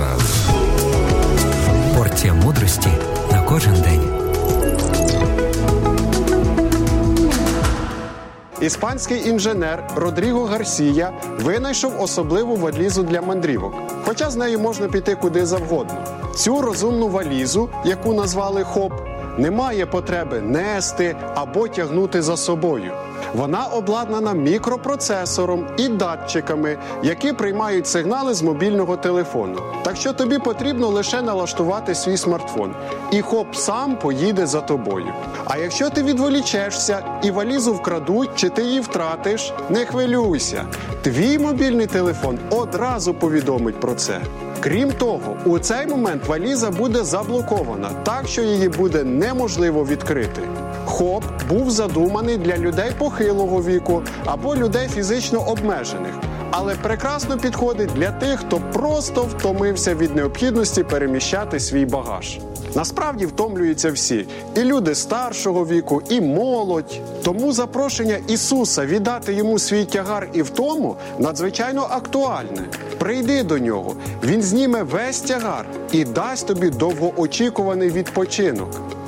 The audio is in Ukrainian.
раз. Порція мудрості на кожен день. Іспанський інженер Родріго Гарсія винайшов особливу валізу для мандрівок, хоча з нею можна піти куди завгодно. Цю розумну валізу, яку назвали хоп, немає потреби нести або тягнути за собою. Вона обладнана мікропроцесором і датчиками, які приймають сигнали з мобільного телефону. Так що тобі потрібно лише налаштувати свій смартфон, і хоп сам поїде за тобою. А якщо ти відволічешся і валізу вкрадуть, чи ти її втратиш, не хвилюйся. Твій мобільний телефон одразу повідомить про це. Крім того, у цей момент валіза буде заблокована, так що її буде неможливо відкрити. Хоп був задуманий для людей похилого віку або людей фізично обмежених, але прекрасно підходить для тих, хто просто втомився від необхідності переміщати свій багаж. Насправді втомлюються всі і люди старшого віку, і молодь. Тому запрошення Ісуса віддати йому свій тягар і втому надзвичайно актуальне. Прийди до нього, він зніме весь тягар і дасть тобі довгоочікуваний відпочинок.